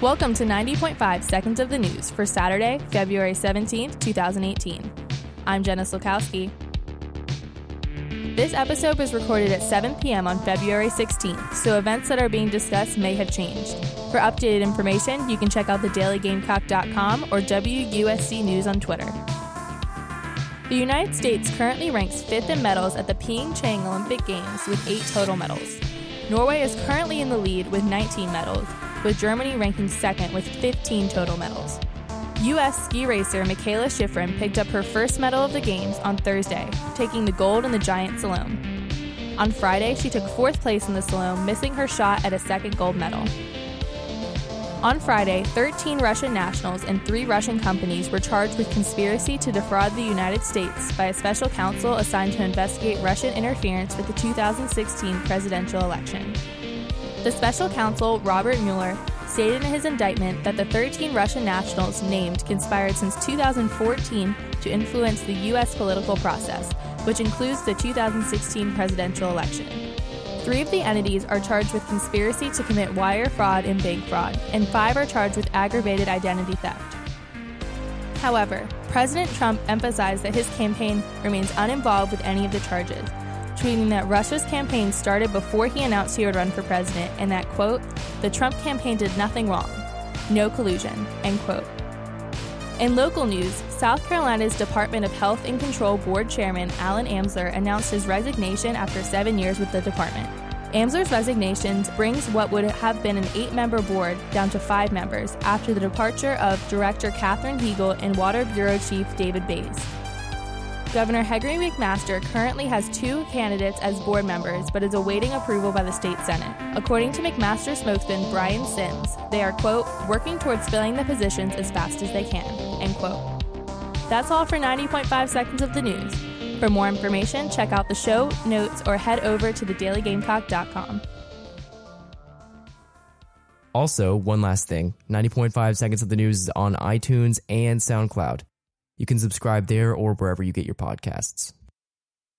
Welcome to 90.5 Seconds of the News for Saturday, February 17th, 2018. I'm Jenna Sulkowski. This episode was recorded at 7 p.m. on February 16th, so events that are being discussed may have changed. For updated information, you can check out thedailygamecock.com or WUSC News on Twitter. The United States currently ranks fifth in medals at the Pyeongchang Olympic Games with eight total medals. Norway is currently in the lead with 19 medals, with Germany ranking second with 15 total medals. U.S. ski racer Mikaela Shiffrin picked up her first medal of the Games on Thursday, taking the gold in the giant slalom. On Friday, she took fourth place in the slalom, missing her shot at a second gold medal. On Friday, 13 Russian nationals and three Russian companies were charged with conspiracy to defraud the United States by a special counsel assigned to investigate Russian interference with the 2016 presidential election. The special counsel, Robert Mueller, stated in his indictment that the 13 Russian nationals named conspired since 2014 to influence the U.S. political process, which includes the 2016 presidential election. Three of the entities are charged with conspiracy to commit wire fraud and bank fraud, and five are charged with aggravated identity theft. However, President Trump emphasized that his campaign remains uninvolved with any of the charges, tweeting that Russia's campaign started before he announced he would run for president and that, quote, the Trump campaign did nothing wrong. No collusion, end quote. In local news, South Carolina's Department of Health and Control Board Chairman Alan Amsler announced his resignation after seven years with the department. Amsler's resignation brings what would have been an eight member board down to five members after the departure of Director Catherine Heigel and Water Bureau Chief David Baize. Governor Gregory McMaster currently has two candidates as board members, but is awaiting approval by the state senate. According to McMaster spokesman Brian Symmes, they are, quote, working towards filling the positions as fast as they can, end quote. That's all for 90.5 seconds of the news. For more information, check out the show, notes, or head over to thedailygamecock.com. Also, one last thing 90.5 seconds of the news is on iTunes and SoundCloud. You can subscribe there or wherever you get your podcasts.